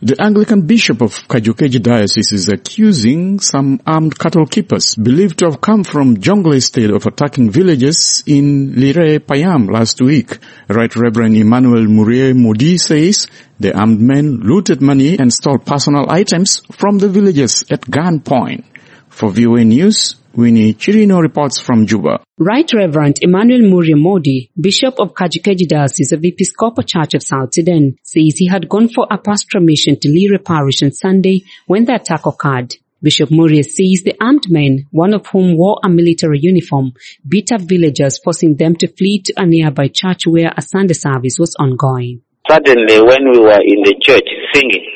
The Anglican Bishop of Kajukeji Diocese is accusing some armed cattle keepers believed to have come from Jonglei state of attacking villages in Lire Payam last week. Right Reverend Emmanuel Murie Modi says the armed men looted money and stole personal items from the villages at gunpoint. For VOA News, Winnie Cirino reports from Juba. Right Reverend Emmanuel Muria Modi, Bishop of Kajukeji Diocese of the Episcopal Church of South Sudan, says he had gone for a pastoral mission to Lira Parish on Sunday when the attack occurred. Bishop Muria says the armed men, one of whom wore a military uniform, beat up villagers forcing them to flee to a nearby church where a Sunday service was ongoing. Suddenly when we were in the church singing,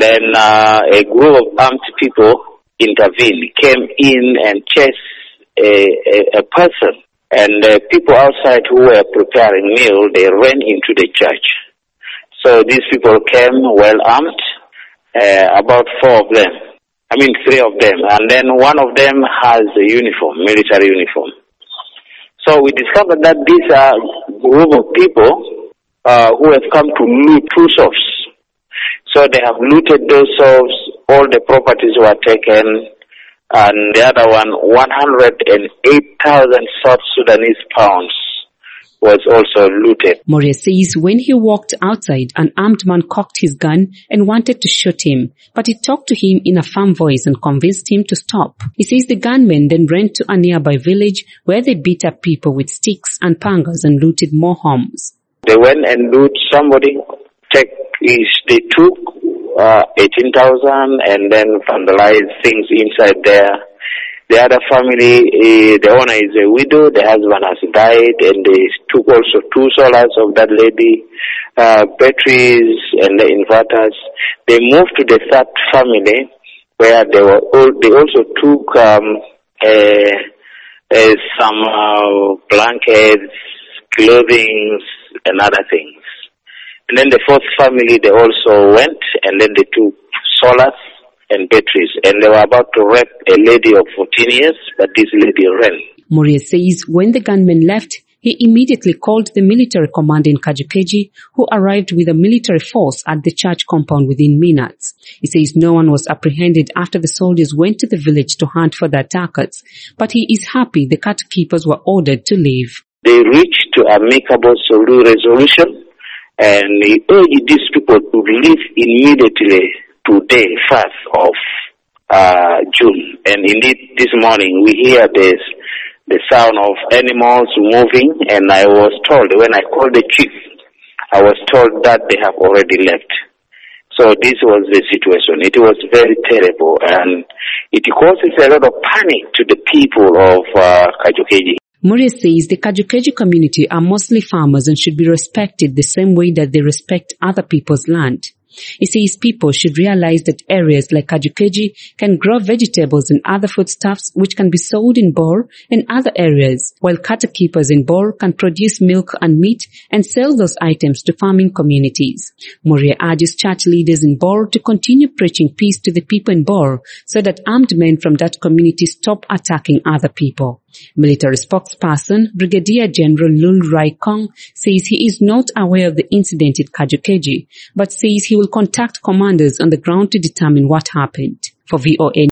then uh, a group of armed people intervened, came in and chased a, a, a person. And uh, people outside who were preparing meal, they ran into the church. So these people came well armed, uh, about four of them. I mean three of them. And then one of them has a uniform, military uniform. So we discovered that these are group of people uh, who have come to loot two shops. So they have looted those shops all the properties were taken, and the other one, 108,000 South Sudanese pounds was also looted. Moria says when he walked outside, an armed man cocked his gun and wanted to shoot him, but he talked to him in a firm voice and convinced him to stop. He says the gunmen then ran to a nearby village where they beat up people with sticks and pangas and looted more homes. They went and looted somebody, take, they took uh, 18,000 and then vandalize things inside there. The other family, uh, the owner is a widow, the husband has died, and they took also two solars of that lady, uh, batteries and the inverters. They moved to the third family where they were all, they also took um, some uh, blankets, clothing, and other things. And then the fourth family, they also went and then they took solars and batteries. And they were about to rape a lady of 14 years, but this lady ran. Moria says when the gunmen left, he immediately called the military commander in Kajukeji, who arrived with a military force at the church compound within minutes. He says no one was apprehended after the soldiers went to the village to hunt for the attackers, but he is happy the cat keepers were ordered to leave. They reached to amicable resolution and he urged these people to leave immediately today, 1st of uh, June. And indeed, this morning we hear this, the sound of animals moving, and I was told, when I called the chief, I was told that they have already left. So this was the situation. It was very terrible, and it causes a lot of panic to the people of uh. Muria says the Kajukeji community are mostly farmers and should be respected the same way that they respect other people's land. He says people should realize that areas like Kajukeji can grow vegetables and other foodstuffs which can be sold in Bor and other areas, while cattle keepers in Bor can produce milk and meat and sell those items to farming communities. Muria urges church leaders in Bor to continue preaching peace to the people in Bor so that armed men from that community stop attacking other people. Military spokesperson Brigadier General Lul Ruai Koang says he is not aware of the incident at Kajukeji, but says he will contact commanders on the ground to determine what happened. For VOA